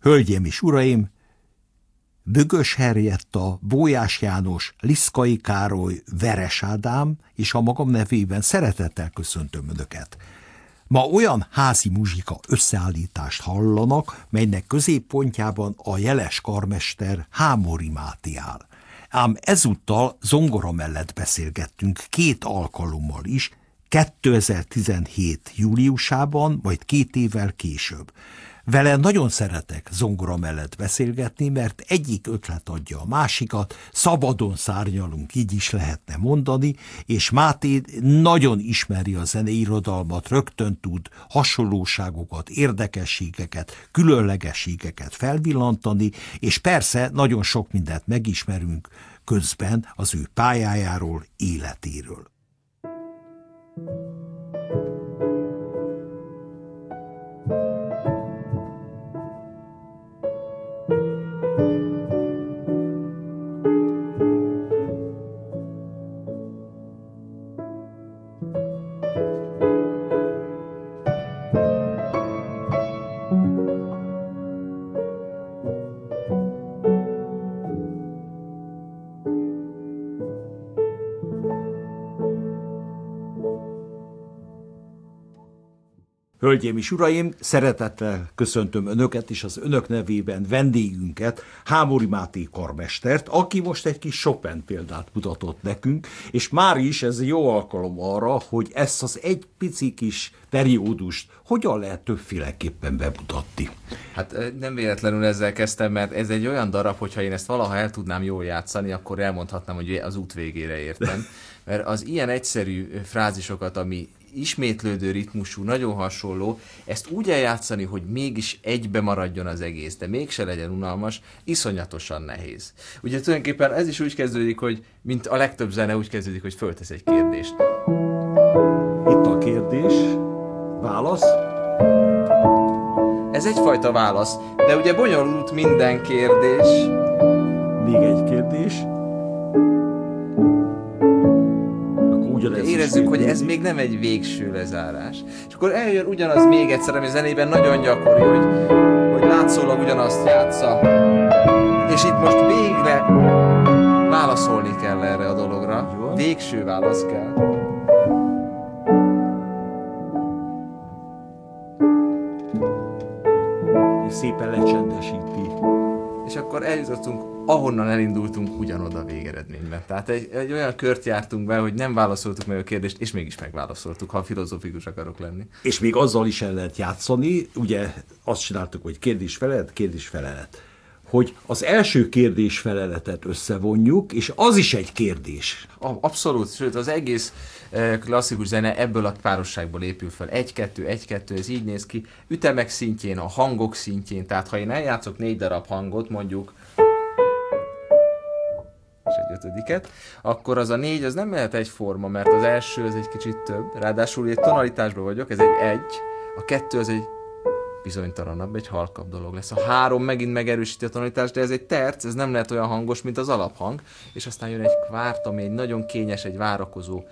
Hölgyeim és uraim, Bögös Herjetta, Bójás János, Liszkai Károly, Veres Ádám és a magam nevében szeretettel köszöntöm Önöket. Ma olyan házi muzsika összeállítást hallanak, melynek középpontjában a jeles karmester Hámori Máté áll. Ám ezúttal zongora mellett beszélgettünk két alkalommal is, 2017. júliusában, vagy két évvel később. Vele nagyon szeretek zongora mellett beszélgetni, mert egyik ötlet adja a másikat, szabadon szárnyalunk, így is lehetne mondani, és Máté nagyon ismeri a zeneirodalmat, rögtön tud hasonlóságokat, érdekességeket, különlegességeket felvillantani, és persze nagyon sok mindent megismerünk közben az ő pályájáról, életéről. thank you Hölgyeim és uraim, szeretettel köszöntöm önöket és az önök nevében vendégünket, Hámori Máté karmestert, aki most egy kis Chopin példát mutatott nekünk, és már is ez jó alkalom arra, hogy ezt az egy pici kis periódust hogyan lehet többféleképpen bemutatni. Hát nem véletlenül ezzel kezdtem, mert ez egy olyan darab, hogyha én ezt valaha el tudnám jól játszani, akkor elmondhatnám, hogy az út végére értem. Mert az ilyen egyszerű frázisokat, ami ismétlődő ritmusú, nagyon hasonló, ezt úgy eljátszani, hogy mégis egybe maradjon az egész, de mégse legyen unalmas, iszonyatosan nehéz. Ugye tulajdonképpen ez is úgy kezdődik, hogy mint a legtöbb zene úgy kezdődik, hogy föltesz egy kérdést. Itt a kérdés, válasz. Ez egyfajta válasz, de ugye bonyolult minden kérdés. Még egy kérdés. Ugyanez érezzük, hogy ez még nem egy végső lezárás. És akkor eljön ugyanaz még egyszer, ami zenében nagyon gyakori, hogy, hogy látszólag ugyanazt játsza. És itt most végre válaszolni kell erre a dologra. Jó. Végső válasz kell. És szépen lecsendesíti. És akkor eljutottunk ahonnan elindultunk, ugyanoda végeredménybe. Tehát egy, egy olyan kört jártunk be, hogy nem válaszoltuk meg a kérdést, és mégis megválaszoltuk, ha filozófikus akarok lenni. És még azzal is el lehet játszani, ugye azt csináltuk, hogy kérdés-felelet, kérdés-felelet hogy az első kérdés-feleletet összevonjuk, és az is egy kérdés. Abszolút, sőt az egész eh, klasszikus zene ebből a párosságból épül fel. Egy-kettő, egy-kettő, ez így néz ki. Ütemek szintjén, a hangok szintjén, tehát ha én eljátszok négy darab hangot, mondjuk és egy ötödiket, akkor az a négy az nem lehet egyforma, mert az első az egy kicsit több, ráadásul egy tonalitásban vagyok, ez egy egy, a kettő az egy bizonytalanabb, egy halkabb dolog lesz. A három megint megerősíti a tonalitást, de ez egy terc, ez nem lehet olyan hangos, mint az alaphang, és aztán jön egy kvárt, ami egy nagyon kényes, egy várakozó.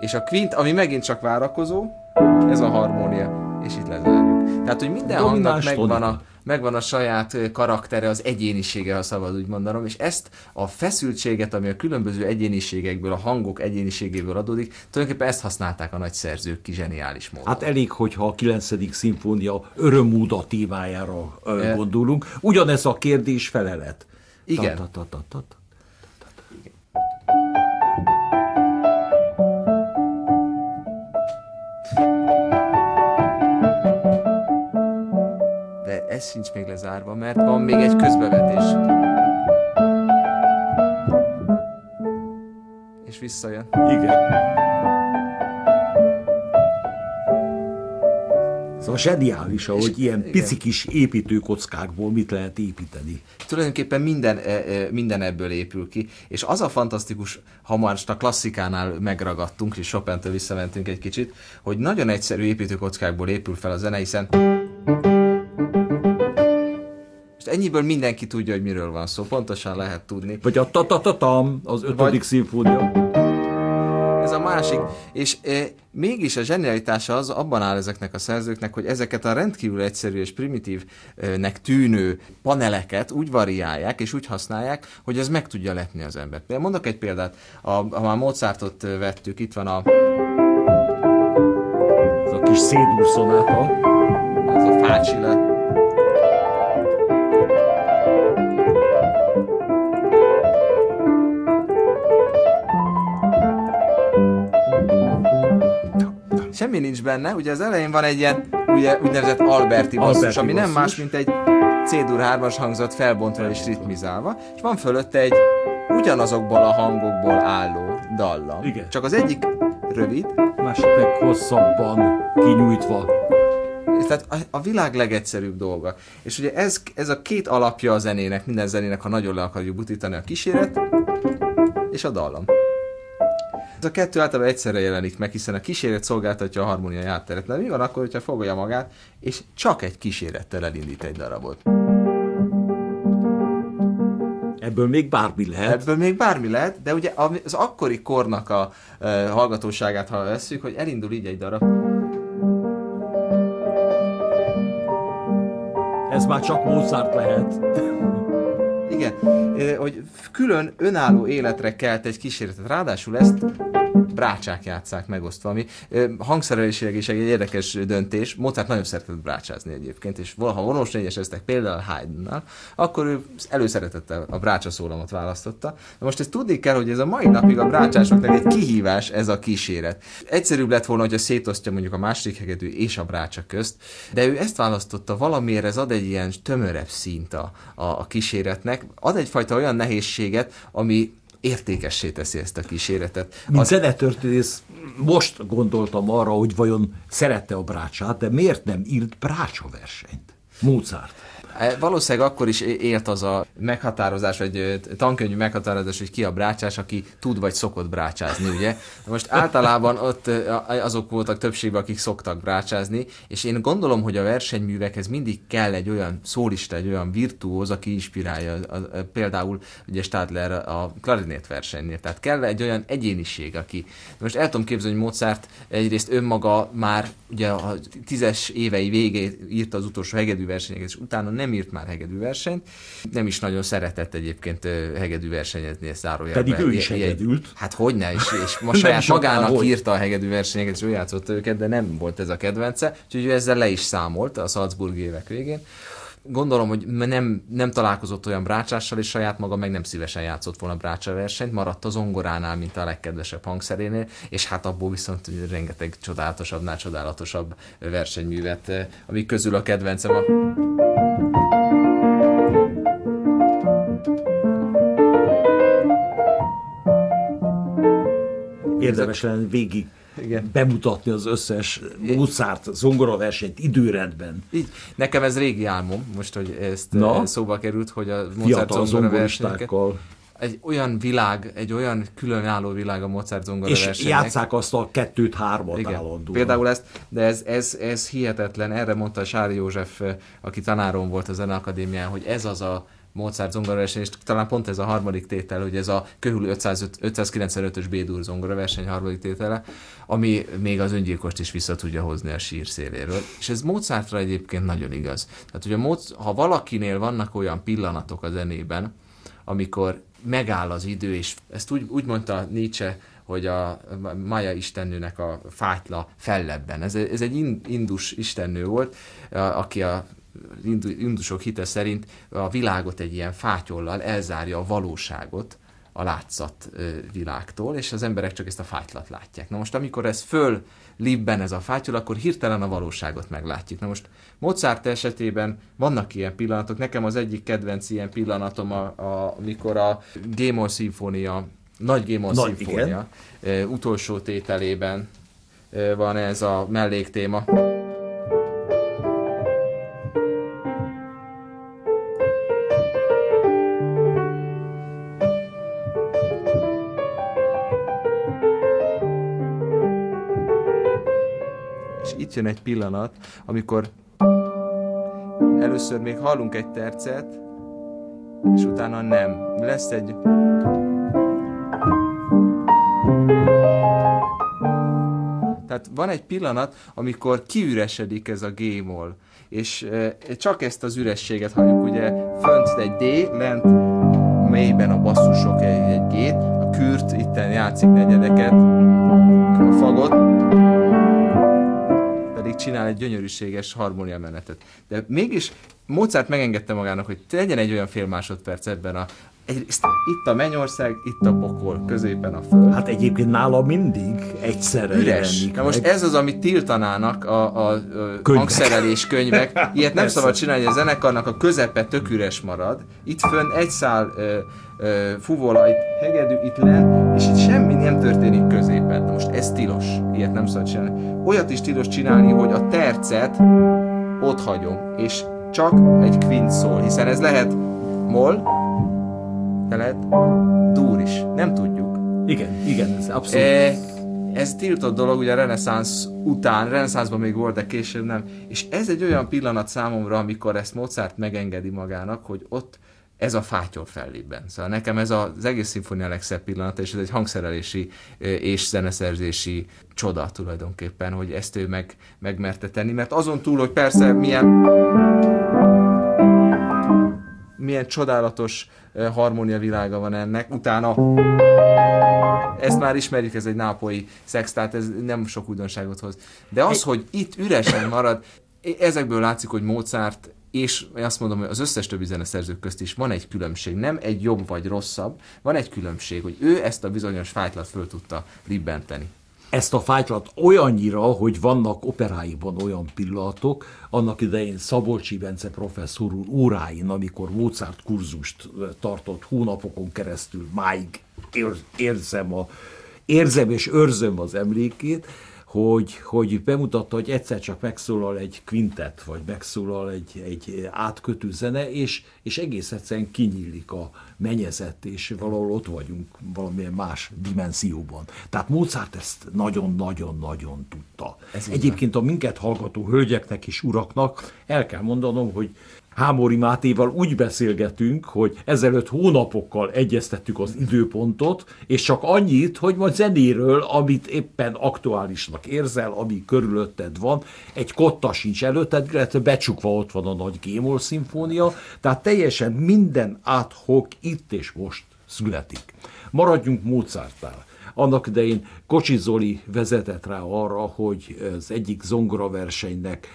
És a kvint, ami megint csak várakozó, ez a harmónia, és itt lezárjuk. Tehát, hogy minden hangnak megvan a, megvan a saját karaktere, az egyénisége, ha szabad úgy mondanom, és ezt a feszültséget, ami a különböző egyéniségekből, a hangok egyéniségéből adódik, tulajdonképpen ezt használták a nagy szerzők ki zseniális módon. Hát elég, hogyha a 9. szimfónia örömúda témájára gondolunk. Ugyanez a kérdés felelet. Igen. Ta, ez sincs még lezárva, mert van még egy közbevetés. És visszajön. Igen. Szóval zseniális, ahogy ilyen igen. pici kis építőkockákból mit lehet építeni. Tulajdonképpen minden, e, e, minden ebből épül ki, és az a fantasztikus, ha már a klasszikánál megragadtunk, és Chopin-től visszamentünk egy kicsit, hogy nagyon egyszerű építőkockákból épül fel a zene, hiszen ennyiből mindenki tudja, hogy miről van szó, pontosan lehet tudni. Vagy a ta-ta-ta-tam, az ötödik szimfónia. Ez a másik, és e, mégis a zsenialitása az abban áll ezeknek a szerzőknek, hogy ezeket a rendkívül egyszerű és primitívnek tűnő paneleket úgy variálják és úgy használják, hogy ez meg tudja lepni az embert. Mondok egy példát, a, ha már Mozartot vettük, itt van a ez a kis szédúr szonáta. Ez a fácsile. Semmi nincs benne, ugye az elején van egy ilyen ugye, úgynevezett Alberti basszus, Alberti ami basszus. nem más, mint egy C-dur 3-as hangzat felbontva és ritmizálva, és van fölötte egy ugyanazokból a hangokból álló dallam. Igen. Csak az egyik rövid, másik meg hosszabban kinyújtva. Tehát a, a világ legegyszerűbb dolga. És ugye ez, ez a két alapja a zenének, minden zenének, ha nagyon le akarjuk butítani a kíséret, és a dallam. Ez a kettő általában egyszerre jelenik meg, hiszen a kíséret szolgáltatja a harmóniai hátteret. De mi van akkor, hogyha fogja magát, és csak egy kísérettel elindít egy darabot? Ebből még bármi lehet. Ebből még bármi lehet, de ugye az akkori kornak a uh, hallgatóságát, ha veszük, hogy elindul így egy darab. Ez már csak Mozart lehet. Igen, hogy külön önálló életre kelt egy kísérletet. Ráadásul ezt brácsák játszák megosztva, ami hangszerelésileg is egy érdekes döntés. Mozart nagyon szeretett brácsázni egyébként, és ha vonós négyeseztek például Haydnnal, akkor ő előszeretettel a brácsa szólamot választotta. De most ezt tudni kell, hogy ez a mai napig a brácsásoknak egy kihívás ez a kíséret. Egyszerűbb lett volna, hogyha szétosztja mondjuk a második hegedű és a brácsa közt, de ő ezt választotta valamiért, ez ad egy ilyen tömörebb szint a, a, a kíséretnek, ad egyfajta olyan nehézséget, ami értékessé teszi ezt a kíséretet. Mint az... zenetörténész most gondoltam arra, hogy vajon szerette a brácsát, de miért nem írt brácsa versenyt? Mozart. E, valószínűleg akkor is élt az a meghatározás, vagy tankönyvű meghatározás, hogy ki a brácsás, aki tud vagy szokott brácsázni, ugye? Most általában ott azok voltak többségben, akik szoktak brácsázni, és én gondolom, hogy a versenyművekhez mindig kell egy olyan szólista, egy olyan virtuóz, aki inspirálja, például ugye Stadler a klarinét versenynél. Tehát kell egy olyan egyéniség, aki... Most el tudom képzelni, hogy Mozart egyrészt önmaga már ugye a tízes évei végé írta az utolsó hegedű versenyeket, és utána nem nem írt már hegedű versenyt, nem is nagyon szeretett egyébként hegedű versenyezni, ezt zárójelben. Pedig ő is hegedült. Hát hogyne, és, és ma saját magának hogy. írta a hegedű versenyeket, és ő játszott őket, de nem volt ez a kedvence, úgyhogy ő ezzel le is számolt a Salzburg évek végén gondolom, hogy nem, nem találkozott olyan brácsással, és saját maga meg nem szívesen játszott volna brácsa versenyt, maradt az zongoránál, mint a legkedvesebb hangszerénél, és hát abból viszont rengeteg csodálatosabbnál csodálatosabb versenyművet, amik közül a kedvencem a... Érdemes lenne végig igen. bemutatni az összes Mozart zongoraversenyt időrendben. Így. Nekem ez régi álmom, most, hogy ezt Na? Eh, szóba került, hogy a Mozart zongoraversenyeket egy olyan világ, egy olyan különálló világ a Mozart zongora És versenynek. játszák azt a kettőt, hármat Igen. állandóan. Például ezt, de ez, ez, ez hihetetlen, erre mondta Sári József, eh, aki tanárom volt a Zeneakadémián, hogy ez az a Mozart zongoraverseny, és talán pont ez a harmadik tétel, hogy ez a köhül 595-ös B-dur zongoraverseny harmadik tétele, ami még az öngyilkost is vissza tudja hozni a sír széléről. És ez Mozartra egyébként nagyon igaz. Tehát, hogy a Moz- ha valakinél vannak olyan pillanatok a zenében, amikor megáll az idő, és ezt úgy, úgy mondta Nietzsche, hogy a Maja istennőnek a fájtla fellebben. Ez, ez egy indus istennő volt, aki a indusok hite szerint a világot egy ilyen fátyollal elzárja a valóságot a látszat világtól, és az emberek csak ezt a fátylat látják. Na most, amikor ez föl libben ez a fátyol, akkor hirtelen a valóságot meglátjuk. Na most Mozart esetében vannak ilyen pillanatok, nekem az egyik kedvenc ilyen pillanatom, a, a, amikor a Gémol szimfónia, nagy Gémol szimfónia utolsó tételében van ez a melléktéma. Jön egy pillanat, amikor először még hallunk egy tercet, és utána nem. Lesz egy Tehát van egy pillanat, amikor kiüresedik ez a G-moll, és e, csak ezt az ürességet halljuk, ugye fönt egy D, lent mélyben a basszusok egy, egy G-t, a kürt itten játszik negyedeket, csinál egy gyönyörűséges harmóniamenetet. De mégis Mozart megengedte magának, hogy legyen egy olyan fél másodperc ebben a Egyrészt itt a mennyország, itt a pokol, középen a föld. Hát egyébként nála mindig egyszerre Üres. Na most ez az, amit tiltanának a, a, a hangszerelés könyvek. Ilyet nem szabad csinálni, a zenekarnak a közepe tök üres marad. Itt fönn egy szál ö, ö, fuvola, itt hegedű, itt len, és itt semmi nem történik középen. Na most ez tilos. Ilyet nem szabad csinálni. Olyat is tilos csinálni, hogy a tercet ott hagyom, és csak egy quint szól, hiszen ez lehet moll, de lehet dur is. Nem tudjuk. Igen, igen, ez abszolút. E, ez tiltott dolog, ugye a reneszánsz után, reneszánszban még volt, de később nem. És ez egy olyan pillanat számomra, amikor ezt Mozart megengedi magának, hogy ott ez a fátyol fellébben. Szóval nekem ez az egész szimfónia legszebb pillanata, és ez egy hangszerelési és zeneszerzési csoda tulajdonképpen, hogy ezt ő meg, megmerte tenni, mert azon túl, hogy persze milyen milyen csodálatos harmónia világa van ennek. Utána ezt már ismerjük, ez egy nápolyi szex, tehát ez nem sok újdonságot hoz. De az, hogy itt üresen marad, ezekből látszik, hogy Mozart és azt mondom, hogy az összes többi zeneszerzők közt is van egy különbség, nem egy jobb vagy rosszabb, van egy különbség, hogy ő ezt a bizonyos fájtlat föl tudta libbenteni ezt a fájtlat olyannyira, hogy vannak operáiban olyan pillanatok, annak idején Szabolcsi Bence professzor úr óráin, amikor Mozart kurzust tartott hónapokon keresztül, máig érzem, a, érzem és őrzöm az emlékét, hogy, hogy bemutatta, hogy egyszer csak megszólal egy quintet, vagy megszólal egy, egy átkötő zene, és, és egész egyszerűen kinyílik a menyezet, és valahol ott vagyunk valamilyen más dimenzióban. Tehát Mozart ezt nagyon-nagyon-nagyon tudta. Ez Egyébként a minket hallgató hölgyeknek és uraknak el kell mondanom, hogy Hámori Mátéval úgy beszélgetünk, hogy ezelőtt hónapokkal egyeztettük az időpontot, és csak annyit, hogy majd zenéről, amit éppen aktuálisnak érzel, ami körülötted van, egy kotta sincs előtted, illetve becsukva ott van a nagy Gémol szimfónia, tehát teljesen minden áthok itt és most születik. Maradjunk Mozartnál. Annak idején Kocsi Zoli vezetett rá arra, hogy az egyik zongoraversenynek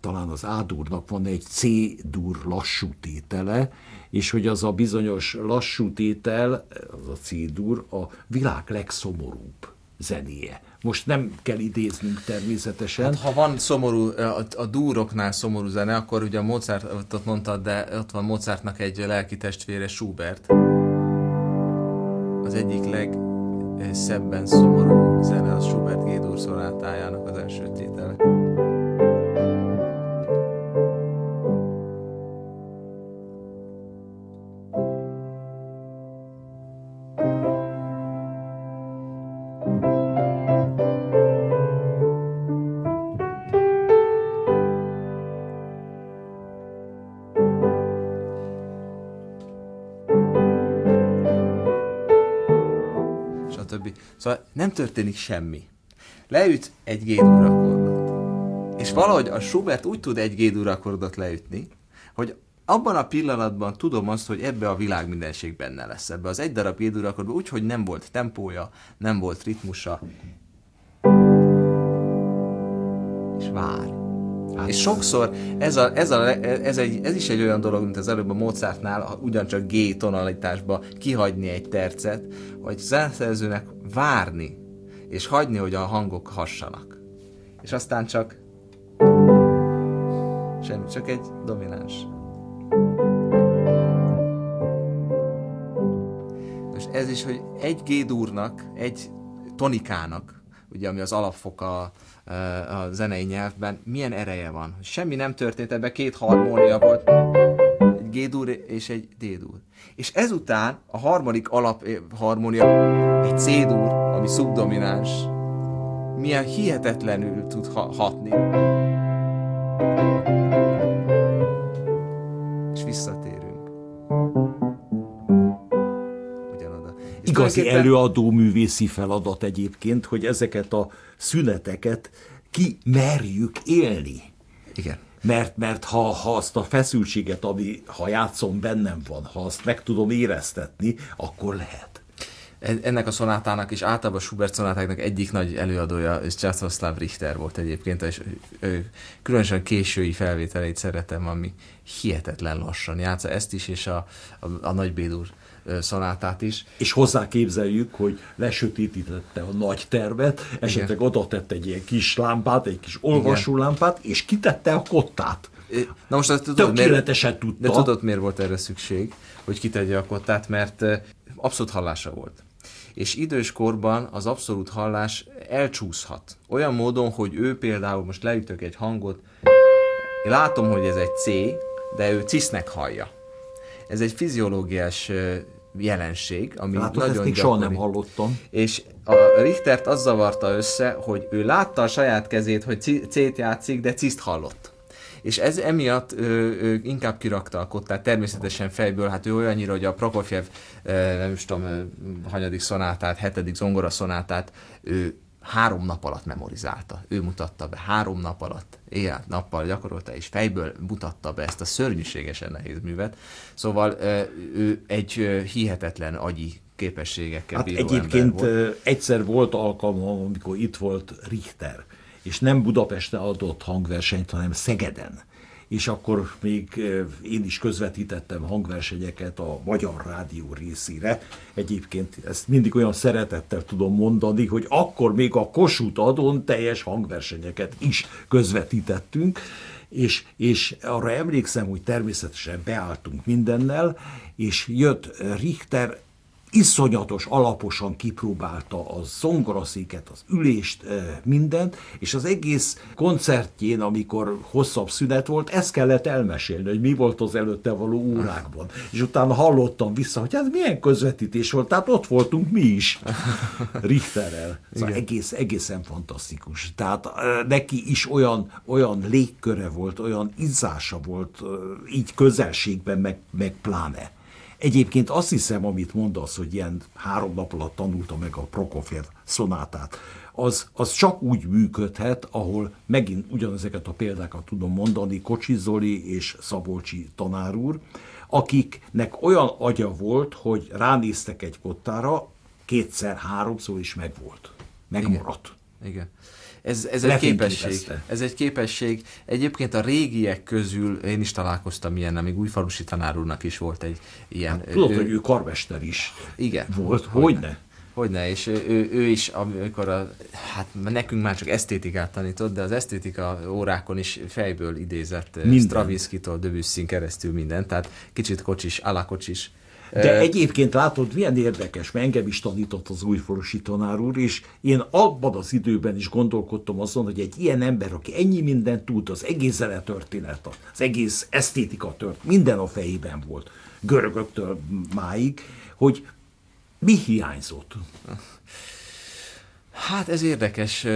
talán az A-durnak van egy C-dur lassú tétele, és hogy az a bizonyos lassú tétel, az a C-dur, a világ legszomorúbb zenéje. Most nem kell idéznünk természetesen. Hát, ha van szomorú, a, a dúroknál szomorú zene, akkor ugye a Mozartot mondtad, de ott van Mozartnak egy lelki testvére, Schubert. Az egyik legszebben szomorú zene az Schubert G-dur szonátájának az első tétele. Nem történik semmi. Leüt egy G-dur akkordot. És valahogy a Schubert úgy tud egy G-dur akkordot leütni, hogy abban a pillanatban tudom azt, hogy ebbe a világ mindenség benne lesz. Ebbe az egy darab G-dur akkordban, úgyhogy nem volt tempója, nem volt ritmusa. És vár. Hát. És sokszor ez, a, ez, a, ez, egy, ez is egy olyan dolog, mint az előbb a Mozartnál, ugyancsak G tonalitásba kihagyni egy tercet, hogy zeneszerzőnek várni, és hagyni, hogy a hangok hassanak. És aztán csak semmi, csak egy domináns. Most ez is, hogy egy G-durnak, egy tonikának, ugye ami az alapfoka a zenei nyelvben, milyen ereje van. Semmi nem történt, ebben két harmónia volt, egy G-dur és egy D-dur. És ezután a harmadik alapharmónia egy C-dur, ami szubdomináns, milyen hihetetlenül tud ha- hatni. És visszatérünk. És igazi előadó művészi feladat egyébként, hogy ezeket a szüneteket ki merjük élni. Igen. Mert, mert ha, ha azt a feszültséget, ami ha játszom bennem van, ha azt meg tudom éreztetni, akkor lehet. Ennek a szonátának és általában Schubert szonátáknak egyik nagy előadója Császlószláv Richter volt egyébként, és ő, különösen késői felvételeit szeretem, ami hihetetlen lassan játsza ezt is, és a, a, a Nagy Bédur szonátát is. És hozzá képzeljük, hogy lesötétítette a nagy tervet, esetleg Igen. oda tett egy ilyen kis lámpát, egy kis olvasó lámpát, és kitette a kottát. Na most azt tudod, Tökéletesen miért, tudta. De tudod, miért volt erre szükség, hogy kitegye a kottát, mert abszolút hallása volt és idős korban az abszolút hallás elcsúszhat. Olyan módon, hogy ő például, most leütök egy hangot, én látom, hogy ez egy C, de ő cisznek hallja. Ez egy fiziológiás jelenség, ami Látod, nagyon ezt soha nem hallottam. És a Richtert az zavarta össze, hogy ő látta a saját kezét, hogy C-t játszik, de ciszt hallott és ez emiatt ö, ö, inkább kirakta a kottát, természetesen fejből, hát ő olyannyira, hogy a Prokofjev, nem is tudom, hanyadik szonátát, hetedik zongora szonátát, ő három nap alatt memorizálta. Ő mutatta be három nap alatt, éjjel, nappal gyakorolta, és fejből mutatta be ezt a szörnyűségesen nehéz művet. Szóval ő egy hihetetlen agyi képességekkel hát bíró egyébként volt. egyszer volt alkalmam, amikor itt volt Richter, és nem Budapesten adott hangversenyt, hanem Szegeden. És akkor még eh, én is közvetítettem hangversenyeket a Magyar Rádió részére. Egyébként ezt mindig olyan szeretettel tudom mondani, hogy akkor még a Kossuth adon teljes hangversenyeket is közvetítettünk, és, és arra emlékszem, hogy természetesen beálltunk mindennel, és jött Richter iszonyatos, alaposan kipróbálta a zongoraszéket, az ülést, mindent, és az egész koncertjén, amikor hosszabb szünet volt, ezt kellett elmesélni, hogy mi volt az előtte való órákban. És utána hallottam vissza, hogy hát milyen közvetítés volt, tehát ott voltunk mi is Richterrel. Szóval egész, egészen fantasztikus. Tehát neki is olyan, olyan légköre volt, olyan izzása volt, így közelségben, meg, meg pláne. Egyébként azt hiszem, amit mondasz, hogy ilyen három nap alatt tanulta meg a Prokofiev szonátát, az, az csak úgy működhet, ahol megint ugyanezeket a példákat tudom mondani, Kocsi Zoli és Szabolcsi tanár úr, akiknek olyan agya volt, hogy ránéztek egy kottára, kétszer, háromszor is megvolt. Megmaradt. Igen. Igen. Ez, ez egy képesség. Ez egy képesség. Egyébként a régiek közül én is találkoztam ilyen, amíg újfalusi tanár úrnak is volt egy ilyen. Hát, tudod, ő, hogy ő karmester is igen, volt. Hogyne? Hogyne, és ő, ő is, amikor a, hát nekünk már csak esztétikát tanított, de az esztétika órákon is fejből idézett Stravinsky-tól Debussy-n keresztül minden, tehát kicsit kocsis, alakocsis de egyébként látod, milyen érdekes, mert engem is tanított az újforosi tanár úr, és én abban az időben is gondolkodtam azon, hogy egy ilyen ember, aki ennyi mindent tud, az egész történet, az egész esztétika tört, minden a fejében volt, görögöktől máig, hogy mi hiányzott? Hát ez érdekes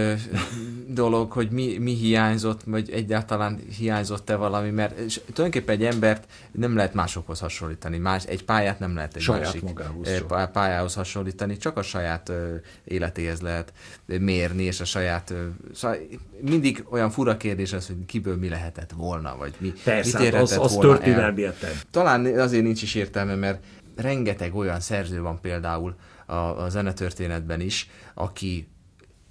dolog, hogy mi, mi hiányzott, vagy egyáltalán hiányzott-e valami, mert tulajdonképpen egy embert nem lehet másokhoz hasonlítani, más, egy pályát nem lehet egy saját másik magához pályához hasonlítani, csak a saját életéhez lehet mérni, és a saját, szóval mindig olyan fura kérdés az, hogy kiből mi lehetett volna, vagy mi, Persze, mit hát az, az történelmi értelme. Talán azért nincs is értelme, mert rengeteg olyan szerző van például a, a zenetörténetben is, aki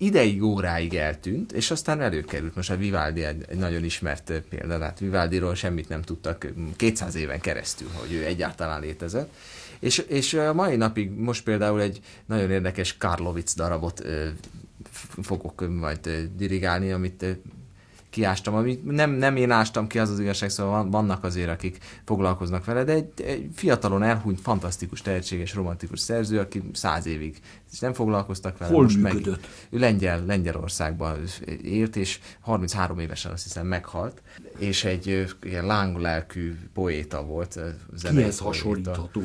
ideig, óráig eltűnt, és aztán előkerült. Most a Vivaldi egy, nagyon ismert példa, hát Vivaldiról semmit nem tudtak 200 éven keresztül, hogy ő egyáltalán létezett. És, és a mai napig most például egy nagyon érdekes Karlovic darabot fogok majd dirigálni, amit kiástam, amit nem, nem én ástam ki, az az igazság, szóval vannak azért, akik foglalkoznak vele, de egy, egy fiatalon elhunyt, fantasztikus, tehetséges, romantikus szerző, aki száz évig és nem foglalkoztak vele. Hol most működött? Meg, ő Lengyel, Lengyelországban élt, és 33 évesen azt hiszem meghalt, és egy ilyen lángolelkű poéta volt. Kihez hasonlítható?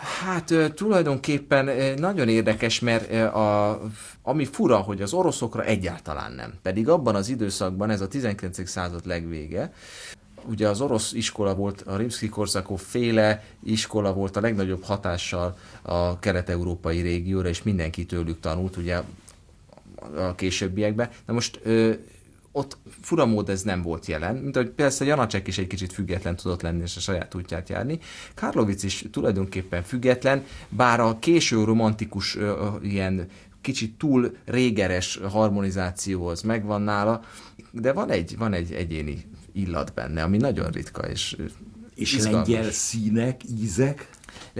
Hát tulajdonképpen nagyon érdekes, mert a, ami fura, hogy az oroszokra egyáltalán nem. Pedig abban az időszakban, ez a 19. század legvége, ugye az orosz iskola volt, a Rimsky-Korsakov féle iskola volt a legnagyobb hatással a kelet-európai régióra, és mindenki tőlük tanult, ugye a későbbiekben. Na most ott furamód ez nem volt jelen, mint hogy persze Janacek is egy kicsit független tudott lenni és a saját útját járni. Karlovic is tulajdonképpen független, bár a késő romantikus ö, ilyen kicsit túl régeres harmonizáció az megvan nála, de van egy, van egy egyéni illat benne, ami nagyon ritka és És izgalmas. lengyel színek, ízek?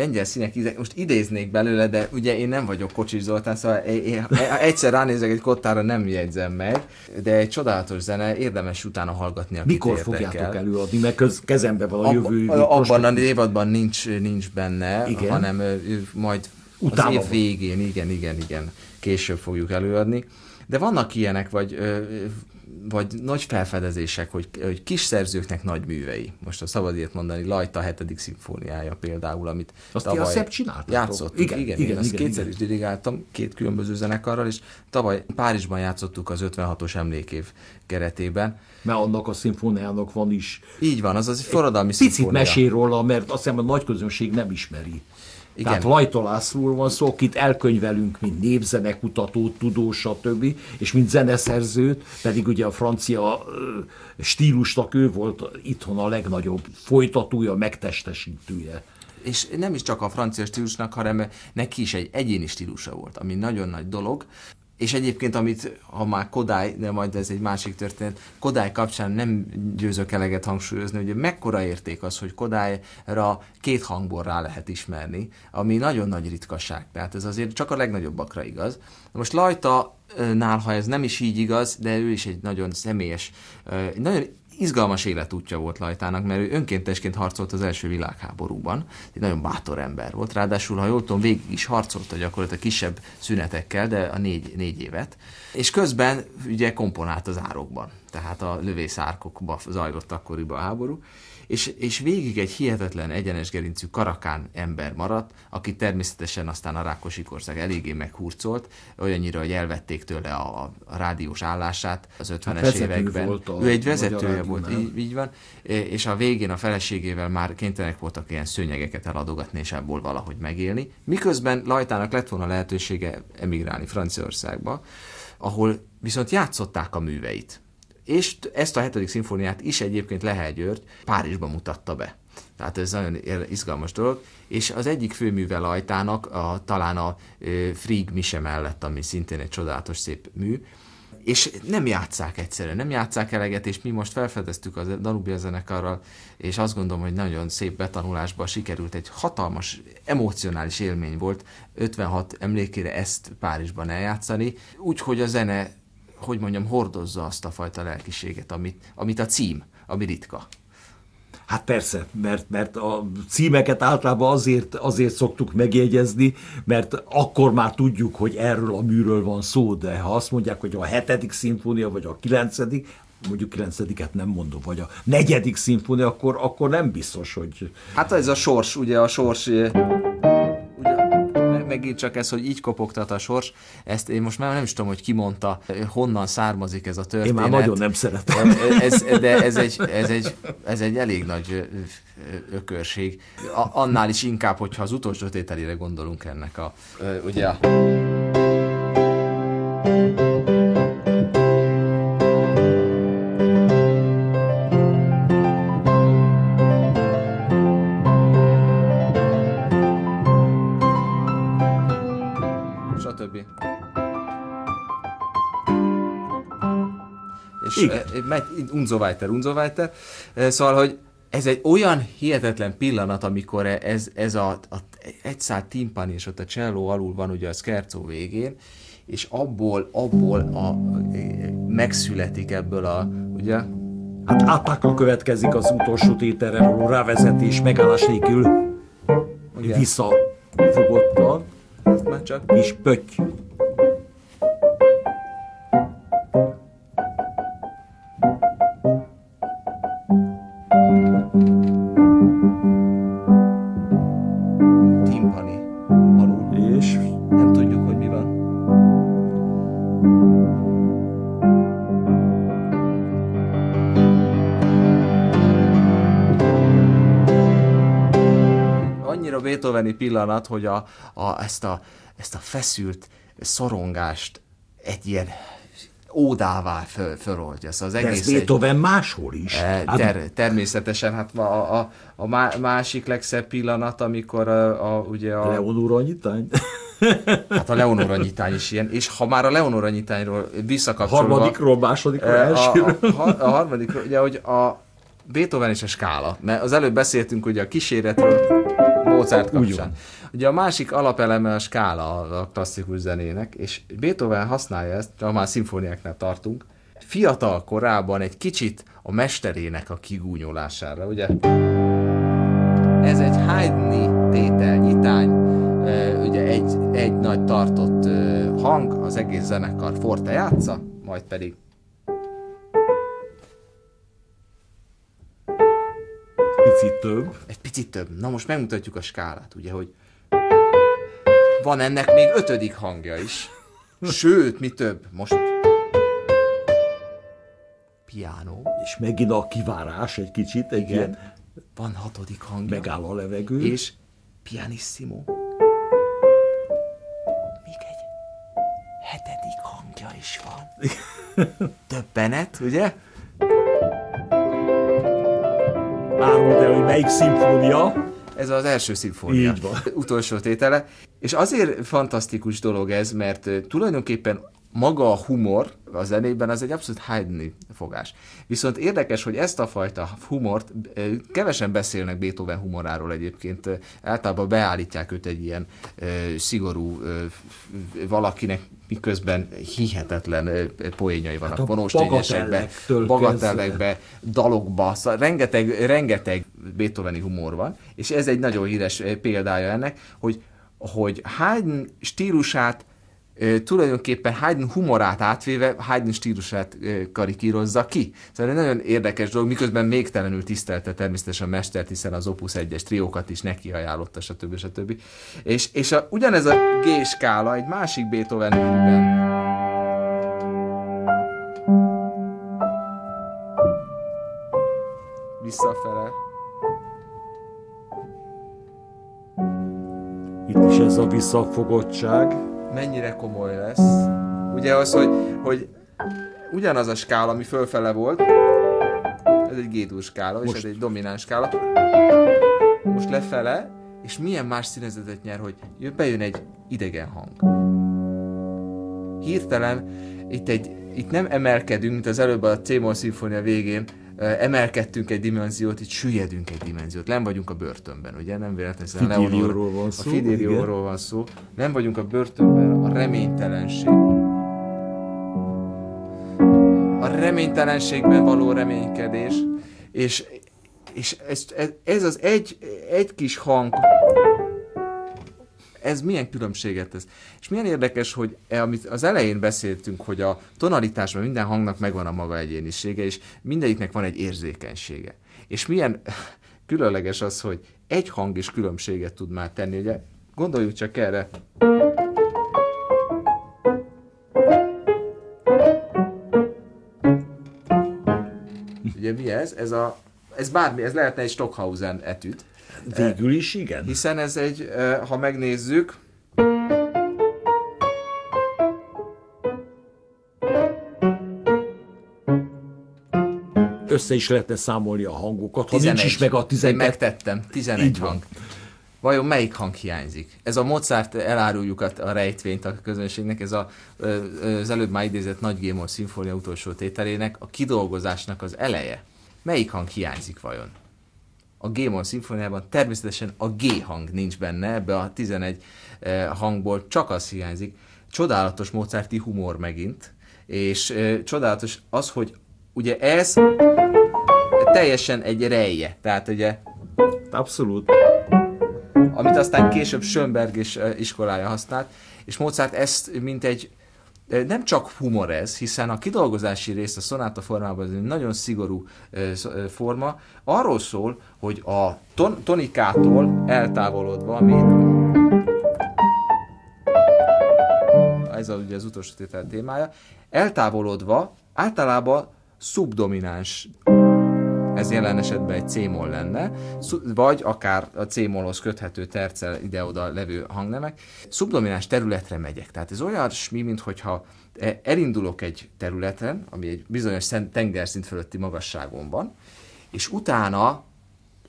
Lengyel színek, ízek, most idéznék belőle, de ugye én nem vagyok Kocsis Zoltán, szóval én egyszer ránézek egy kottára, nem jegyzem meg, de egy csodálatos zene, érdemes utána hallgatni, akit Mikor érdekel. fogjátok előadni, mert köz, kezembe van a jövő Ab, Abban a évadban nincs, nincs benne, igen. hanem majd Utána az év végén, igen, igen, igen, később fogjuk előadni. De vannak ilyenek, vagy vagy nagy felfedezések, hogy, hogy kis szerzőknek nagy művei. Most a szabad ilyet mondani, Lajta hetedik szimfóniája például, amit azt tavaly a csináltátok. játszottuk. Igen, igen, igen, igen, azt igen, kétszer igen. is dirigáltam, két különböző zenekarral, és tavaly Párizsban játszottuk az 56-os emlékév keretében. Mert annak a szimfóniának van is. Így van, az az forradalmi Picit szimfónia. mesél róla, mert azt hiszem a nagy közönség nem ismeri. Igen. Tehát Lajta Lászlóról van szó, akit elkönyvelünk, mint névzenekutató, tudós, stb., és mint zeneszerzőt, pedig ugye a francia stílusnak ő volt itthon a legnagyobb folytatója, megtestesítője és nem is csak a francia stílusnak, hanem neki is egy egyéni stílusa volt, ami nagyon nagy dolog. És egyébként, amit, ha már Kodály, de majd ez egy másik történet, Kodály kapcsán nem győzök eleget hangsúlyozni, hogy mekkora érték az, hogy Kodályra két hangból rá lehet ismerni, ami nagyon nagy ritkaság. Tehát ez azért csak a legnagyobbakra igaz. Most Lajta nál, ha ez nem is így igaz, de ő is egy nagyon személyes, nagyon izgalmas életútja volt Lajtának, mert ő önkéntesként harcolt az első világháborúban. Egy nagyon bátor ember volt. Ráadásul, ha jól tudom, végig is harcolta gyakorlatilag kisebb szünetekkel, de a négy, négy évet. És közben ugye komponált az árokban. Tehát a lövészárkokba zajlott akkoriban a háború és, és végig egy hihetetlen egyenes gerincű karakán ember maradt, aki természetesen aztán a Rákosi korszak eléggé meghurcolt, olyannyira, hogy elvették tőle a, a rádiós állását az 50-es hát években. Volt ő egy vezetője volt, így, így van, és a végén a feleségével már kénytelenek voltak ilyen szőnyegeket eladogatni, és ebből valahogy megélni. Miközben Lajtának lett volna lehetősége emigrálni Franciaországba, ahol viszont játszották a műveit és ezt a hetedik szimfóniát is egyébként Lehel György Párizsban mutatta be. Tehát ez nagyon izgalmas dolog. És az egyik főműve Lajtának a, talán a Frig Mise mellett, ami szintén egy csodálatos szép mű, és nem játszák egyszerűen, nem játszák eleget, és mi most felfedeztük a Danubia zenekarral, és azt gondolom, hogy nagyon szép betanulásban sikerült, egy hatalmas, emocionális élmény volt 56 emlékére ezt Párizsban eljátszani, úgyhogy a zene hogy mondjam, hordozza azt a fajta lelkiséget, amit, amit a cím, ami ritka. Hát persze, mert, mert a címeket általában azért, azért szoktuk megjegyezni, mert akkor már tudjuk, hogy erről a műről van szó, de ha azt mondják, hogy a hetedik szimfónia, vagy a kilencedik, mondjuk kilencediket nem mondom, vagy a negyedik szimfónia, akkor, akkor nem biztos, hogy... Hát ez a sors, ugye a sors megint csak ez, hogy így kopogtat a sors, ezt én most már nem is tudom, hogy ki mondta, honnan származik ez a történet. Én már nagyon nem szeretem. Ez, de ez egy, ez, egy, ez egy elég nagy ökörség. annál is inkább, hogyha az utolsó tételére gondolunk ennek a, ugye a megy, unzo weiter, unzo weiter. Szóval, hogy ez egy olyan hihetetlen pillanat, amikor ez, ez a, a egy szállt timpani, és ott a cselló alul van ugye a skercó végén, és abból, abból a, megszületik ebből a, ugye? Hát átákkal következik az utolsó tételre való rávezetés megállás nélkül visszafogottan. Már csak. És pötty. Pillanat, hogy a, a, ezt, a, ezt a feszült szorongást egy ilyen ódává föl, föloldja. Szóval az egész De ez Beethoven egy, máshol is. E, ter, természetesen, hát a, a, a másik legszebb pillanat, amikor a, a, ugye a... Leonora nyitány. Hát a Leonora nyitány is ilyen, és ha már a Leonora nyitányról visszakapcsolva... Harmadikról, másodikról, elsőről. A, a, a, a harmadikról, ugye, hogy a Beethoven és a skála, mert az előbb beszéltünk ugye a kíséretről, Mozart kapcsán. Ugye a másik alapeleme a skála a klasszikus zenének, és Beethoven használja ezt, ha már szimfóniáknál tartunk, fiatal korában egy kicsit a mesterének a kigúnyolására, ugye? Ez egy Haydni tétel, nyitány, ugye egy, egy nagy tartott hang, az egész zenekar forte játsza, majd pedig Picit több. Egy picit több. Na most megmutatjuk a skálát, ugye, hogy van ennek még ötödik hangja is. Sőt, mi több, most piano. És megint a kivárás egy kicsit, egy Igen. ilyen... Van hatodik hangja. Megáll a levegő. És pianissimo. Még egy hetedik hangja is van. Többenet, ugye? Árult el, hogy melyik szimfónia. Ez az első szimfónia. Így van. Utolsó tétele. És azért fantasztikus dolog ez, mert tulajdonképpen maga a humor a zenében az egy abszolút Haydni fogás. Viszont érdekes, hogy ezt a fajta humort kevesen beszélnek Beethoven humoráról egyébként. Általában beállítják őt egy ilyen szigorú valakinek miközben hihetetlen poénjai vannak, hát vonóstényesekbe, bagatellekbe, dalokba, szóval rengeteg, rengeteg Beethoveni humor van, és ez egy nagyon híres példája ennek, hogy hogy Haydn stílusát tulajdonképpen Haydn humorát átvéve Haydn stílusát karikírozza ki. Szóval egy nagyon érdekes dolog, miközben még tisztelte természetesen a mestert, hiszen az Opus 1-es triókat is neki ajánlotta, stb. stb. És, és a, ugyanez a G-skála egy másik Beethoven műben visszafele. Itt is ez a visszafogottság mennyire komoly lesz. Ugye az, hogy, hogy ugyanaz a skála, ami fölfele volt, ez egy G-dur skála, és ez egy domináns skála. Most lefele, és milyen más színezetet nyer, hogy bejön egy idegen hang. Hirtelen itt, egy, itt nem emelkedünk, mint az előbb a C-moll szimfónia végén, emelkedtünk egy dimenziót, itt süllyedünk egy dimenziót. Nem vagyunk a börtönben, ugye? Nem véletlenül. Fidélióról van szó. A Fidélióról van szó. Nem vagyunk a börtönben, a reménytelenség. A reménytelenségben való reménykedés, és, és ez, ez az egy, egy kis hang ez milyen különbséget tesz. És milyen érdekes, hogy e, amit az elején beszéltünk, hogy a tonalitásban minden hangnak megvan a maga egyénisége, és mindegyiknek van egy érzékenysége. És milyen különleges az, hogy egy hang is különbséget tud már tenni. Ugye gondoljuk csak erre. Ugye mi ez? Ez a ez bármi, ez lehetne egy Stockhausen etüd. Végül is igen. Hiszen ez egy, ha megnézzük, össze is lehetne számolni a hangokat, ha 11. nincs is meg a 11. Megtettem, 11 Így hang. Van. Vajon melyik hang hiányzik? Ez a Mozart eláruljuk a, a rejtvényt a közönségnek, ez a, az előbb már idézett Nagy Gémor szimfónia utolsó tételének, a kidolgozásnak az eleje. Melyik hang hiányzik vajon? A G-mol szimfóniában természetesen a G hang nincs benne, ebbe a 11 eh, hangból csak az hiányzik. Csodálatos Mozarti humor megint, és eh, csodálatos az, hogy ugye ez teljesen egy rejje, tehát ugye Abszolút. Amit aztán később Schönberg is eh, iskolája használt, és Mozart ezt mint egy nem csak humor ez, hiszen a kidolgozási rész a szonáta formában ez egy nagyon szigorú forma, arról szól, hogy a ton- tonikától eltávolodva, amit ez a, ugye az utolsó tétel témája, eltávolodva általában szubdomináns ez jelen esetben egy c-moll lenne, vagy akár a c-mollhoz köthető tercel ide-oda levő hangnemek. Szubdomináns területre megyek. Tehát ez olyasmi, mintha e, elindulok egy területen, ami egy bizonyos tengerszint fölötti magasságon van, és utána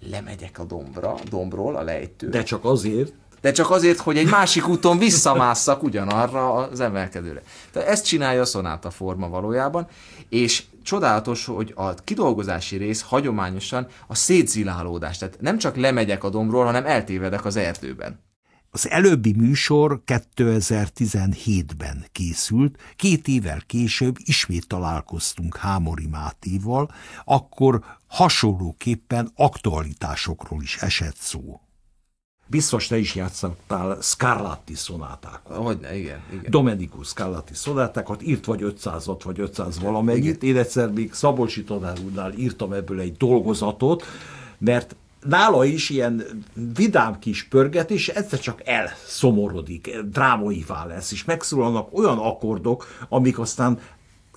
lemegyek a dombra, a dombról, a lejtő. De csak azért, de csak azért, hogy egy másik úton visszamásszak ugyanarra az emelkedőre. Tehát ezt csinálja a szonáta forma valójában, és csodálatos, hogy a kidolgozási rész hagyományosan a szétzilálódás. Tehát nem csak lemegyek a dombról, hanem eltévedek az erdőben. Az előbbi műsor 2017-ben készült, két évvel később ismét találkoztunk Hámori Mátéval, akkor hasonlóképpen aktualitásokról is esett szó. Biztos te is játszottál Scarlatti szonátákat. Hogyne, igen, igen. Domenico Scarlatti szonátákat, írt vagy 500-at, vagy 500 valamennyit. Én egyszer még Szabolcsi tanár úrnál írtam ebből egy dolgozatot, mert nála is ilyen vidám kis pörget, és egyszer csak elszomorodik, drámaivá lesz, és megszólalnak olyan akkordok, amik aztán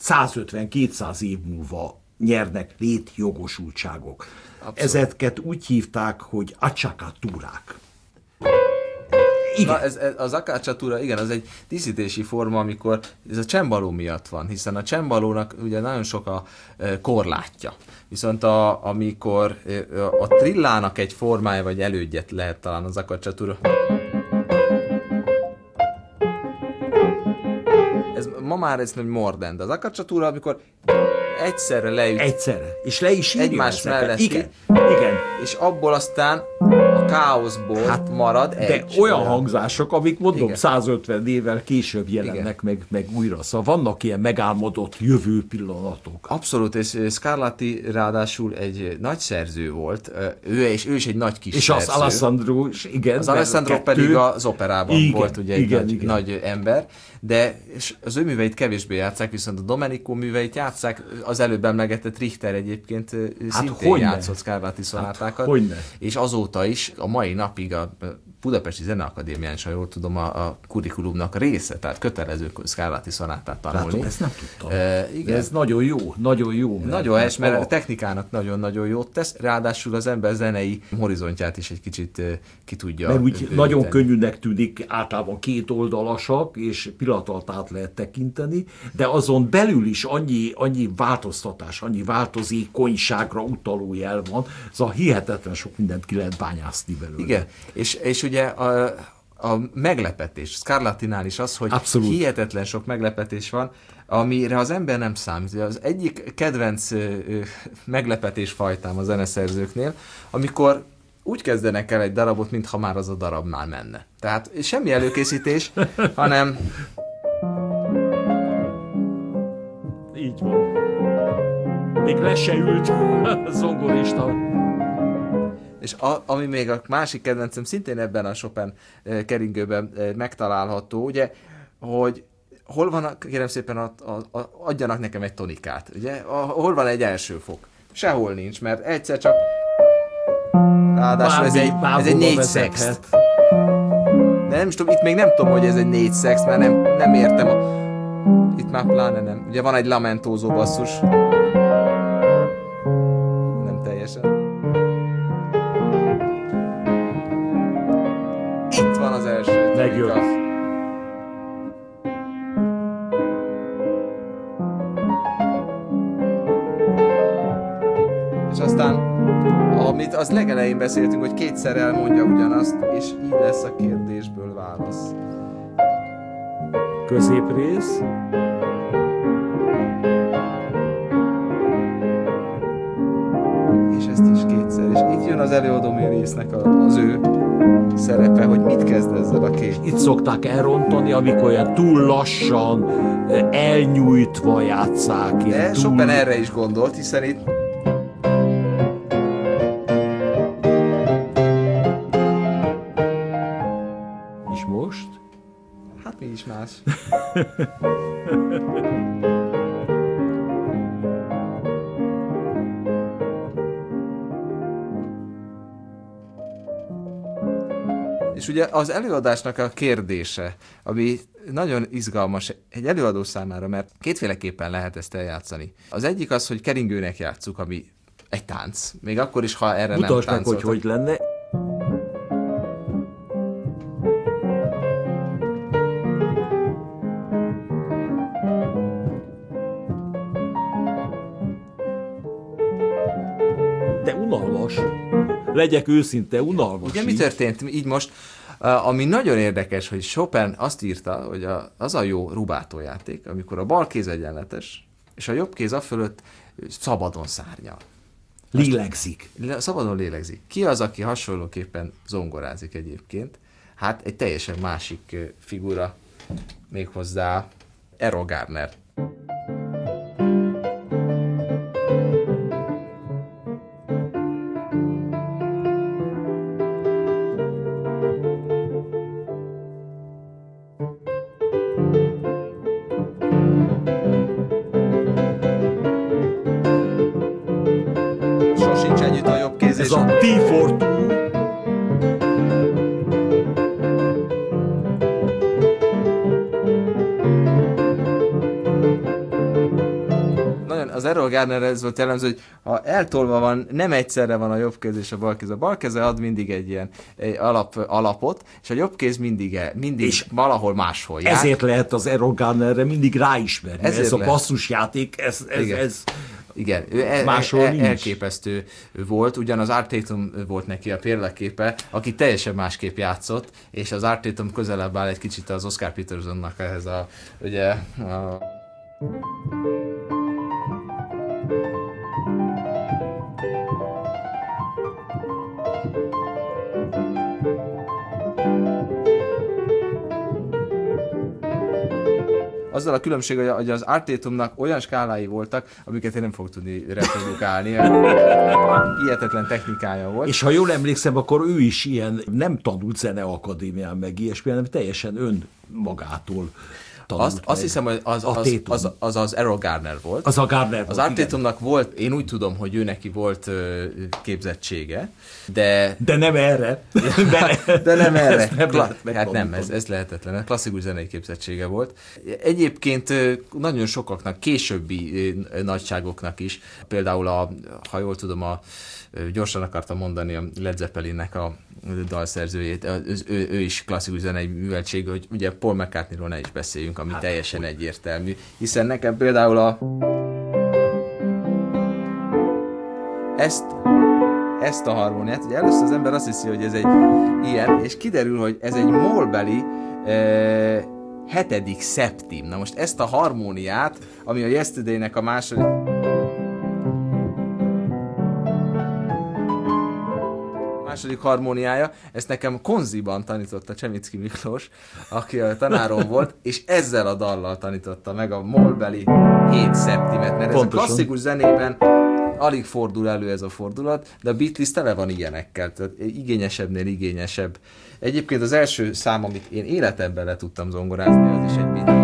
150-200 év múlva nyernek létjogosultságok. Abszolút. Ezeket úgy hívták, hogy acsakatúrák. Igen. Na, ez, ez, az akácsatúra, igen, az egy díszítési forma, amikor ez a csembaló miatt van, hiszen a csembalónak ugye nagyon sok a e, korlátja. Viszont a, amikor e, a trillának egy formája vagy elődjet lehet talán az akácsatúra. Ez ma már ez nem mordend. Az akácsatúra, amikor egyszerre leüt. Egyszerre. És le is Egymás mellett. Igen. Igen. És abból aztán káoszból hát, marad egy. De olyan, olyan hangzások, amik mondom Igen. 150 évvel később jelennek meg, meg újra. Szóval vannak ilyen megálmodott jövő pillanatok. Abszolút, és Scarlatti ráadásul egy nagy szerző volt, ő, és ő is egy nagy kis És szerző. az Alessandro igen. Az Alessandro kettő... pedig az operában igen, volt ugye egy igen, nagy, igen. nagy ember, de az ő műveit kevésbé játszák, viszont a Domenico műveit játszák, az előbb emlegetett Richter egyébként hát szintén hogyne? játszott Scarlatti szonátákat. Hát, és azóta is a mai napig a Budapesti Zeneakadémián, ha jól tudom, a, a kurikulumnak része, tehát kötelező szkálati szonátát tanulni. Látom, ezt nem tudtam. E, igen. Ez nagyon jó, nagyon jó. Mert nagyon helyes, mert a technikának nagyon-nagyon jót tesz, ráadásul az ember zenei horizontját is egy kicsit ki tudja. Mert úgy bővíteni. nagyon könnyűnek tűnik, általában két oldalasak, és pillanat alatt át lehet tekinteni, de azon belül is annyi, annyi változtatás, annyi változékonyságra utaló jel van, ez a hihetetlen sok mindent ki lehet bányászni belőle. Igen, és, és ugye a, a meglepetés, Scarlattinál is az, hogy Abszolút. hihetetlen sok meglepetés van, amire az ember nem számít. Az egyik kedvenc meglepetés fajtám a zeneszerzőknél, amikor úgy kezdenek el egy darabot, mintha már az a darab már menne. Tehát semmi előkészítés, hanem... Így van. Még le se ült a zongorista és a, ami még a másik kedvencem szintén ebben a Chopin keringőben megtalálható, ugye, hogy hol van, kérem szépen, a, a, a, adjanak nekem egy tonikát, ugye, a, hol van egy első fok? Sehol nincs, mert egyszer csak ráadásul ez egy, ez egy négy szex. De nem is tudom, itt még nem tudom, hogy ez egy négy szex, mert nem, nem értem a... Itt már pláne nem. Ugye van egy lamentózó basszus. Nem teljesen. Megjött. És aztán, amit az legelején beszéltünk, hogy kétszer elmondja ugyanazt, és így lesz a kérdésből válasz. Középrész. És ezt is kétszer. És itt jön az előadó művésznek az ő szerepe, hogy mit kezd ezzel a két. Itt szokták elrontani, amikor olyan túl lassan, elnyújtva játszák. De túl... Chopin erre is gondolt, hiszen itt És most? Hát mi is más. ugye az előadásnak a kérdése, ami nagyon izgalmas egy előadó számára, mert kétféleképpen lehet ezt eljátszani. Az egyik az, hogy keringőnek játszuk, ami egy tánc. Még akkor is, ha erre Mutasd nem meg, hogy hogy lenne. De unalmas. Legyek őszinte, unalmas. Ugye mi így. történt így most? Ami nagyon érdekes, hogy Chopin azt írta, hogy a, az a jó rubátó játék, amikor a bal kéz egyenletes, és a jobb kéz a fölött szabadon szárnyal. Lélegzik. Le- Szabadon lélegzik. Ki az, aki hasonlóképpen zongorázik egyébként? Hát egy teljesen másik figura, méghozzá Errol Garner. Az Errol Garner ez volt jellemző, hogy ha eltolva van, nem egyszerre van a jobb kéz és a bal kéz. A bal keze ad mindig egy ilyen egy alap, alapot, és a jobb kéz mindig, mindig és valahol máshol jár. Ezért lehet az Errol Garnerre mindig ráismerni. Ezért ez a lehet. basszusjáték, ez, ez, Igen. ez Igen, ő el, Máshol el, elképesztő volt, ugyan az Art Tatum volt neki a pérleképe, aki teljesen másképp játszott, és az Art Tatum közelebb áll egy kicsit az Oscar Petersonnak ehhez a, ugye, a Azzal a különbség, hogy- az Artétumnak olyan skálái voltak, amiket én nem fog tudni reprodukálni. Hihetetlen technikája volt. És ha jól emlékszem, akkor ő is ilyen nem tanult zeneakadémián meg ilyesmi, hanem teljesen ön magától Azt, azt hiszem, hogy az az, az, az, az Errol Garner volt. Az a Gardner Az volt, igen. Artétumnak volt, én úgy tudom, hogy ő neki volt ö, képzettsége, de De nem erre. De, de nem erre. Nem Kla- hát nem, ez, ez lehetetlen. Klasszikus zenei képzettsége volt. Egyébként nagyon sokaknak, későbbi nagyságoknak is, például a, ha jól tudom, a gyorsan akartam mondani a Led Zeppelinnek a dalszerzőjét, az, ő, ő is klasszikus zenei műveltség, hogy ugye Paul McCartneyról ne is beszéljünk, ami hát, teljesen egyértelmű, hiszen nekem például a ezt ezt a harmóniát, ugye először az ember azt hiszi, hogy ez egy ilyen, és kiderül, hogy ez egy molbeli e, hetedik szeptim. Na most ezt a harmóniát, ami a Yesterday-nek a második második harmóniája, ezt nekem konziban tanította Csemicki Miklós, aki a tanárom volt, és ezzel a dallal tanította meg a molbeli 7 szeptimet, mert ez a Pontosan. klasszikus zenében alig fordul elő ez a fordulat, de a Beatles tele van ilyenekkel, tehát igényesebbnél igényesebb. Egyébként az első szám, amit én életemben le tudtam zongorázni, az is egy Beatles.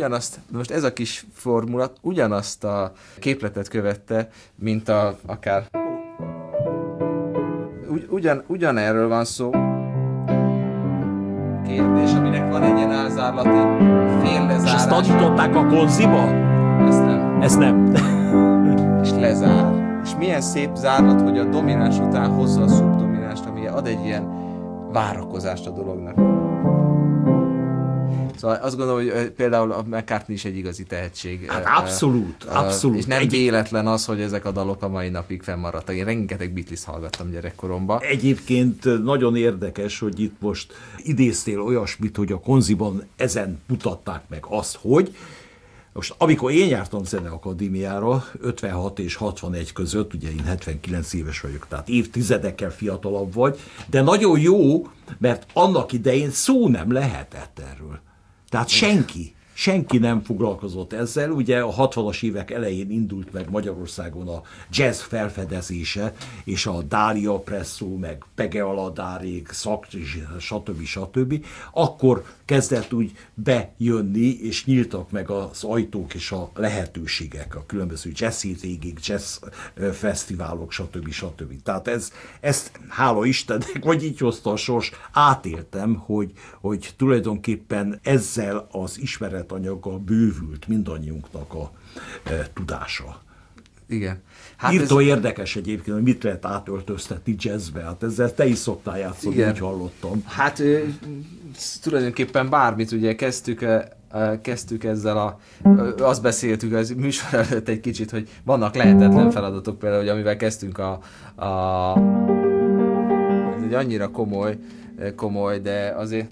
Ugyanazt, most ez a kis formulat ugyanazt a képletet követte, mint a akár Ugy, ugyan, ugyanerről van szó. Kérdés, aminek van egy ilyen elzárlati És ezt féllezárás. a konziba? Ezt nem. Ezt nem. És lezár. És milyen szép zárlat, hogy a domináns után hozza a szubdominást, ami ad egy ilyen várakozást a dolognak. Szóval azt gondolom, hogy például a McCartney is egy igazi tehetség. Hát abszolút, abszolút. És nem Egy- véletlen az, hogy ezek a dalok a mai napig fennmaradtak. Én rengeteg Beatles hallgattam gyerekkoromban. Egyébként nagyon érdekes, hogy itt most idéztél olyasmit, hogy a konziban ezen mutatták meg azt, hogy most amikor én jártam zeneakadémiára, 56 és 61 között, ugye én 79 éves vagyok, tehát évtizedekkel fiatalabb vagy, de nagyon jó, mert annak idején szó nem lehetett erről. Tehát senki, senki nem foglalkozott ezzel. Ugye a 60-as évek elején indult meg Magyarországon a jazz felfedezése, és a Dália Presszó, meg Pege Aladárék, Szak, stb. stb. Akkor kezdett úgy bejönni, és nyíltak meg az ajtók és a lehetőségek a különböző jazz hétvégig, jazz fesztiválok, stb. stb. Tehát ez, ezt hála Istennek, vagy így hozta a sors, átéltem, hogy, hogy tulajdonképpen ezzel az ismeretanyaggal bővült mindannyiunknak a e, tudása. Igen. Hát Írtó ez... érdekes egyébként, hogy mit lehet átöltöztetni jazzbe. Hát ezzel te is szoktál játszani, Igen. úgy hallottam. Hát tulajdonképpen bármit, ugye kezdtük kezdtük ezzel a, azt beszéltük az műsor előtt egy kicsit, hogy vannak lehetetlen feladatok például, hogy amivel kezdtünk a, a ez egy annyira komoly, komoly, de azért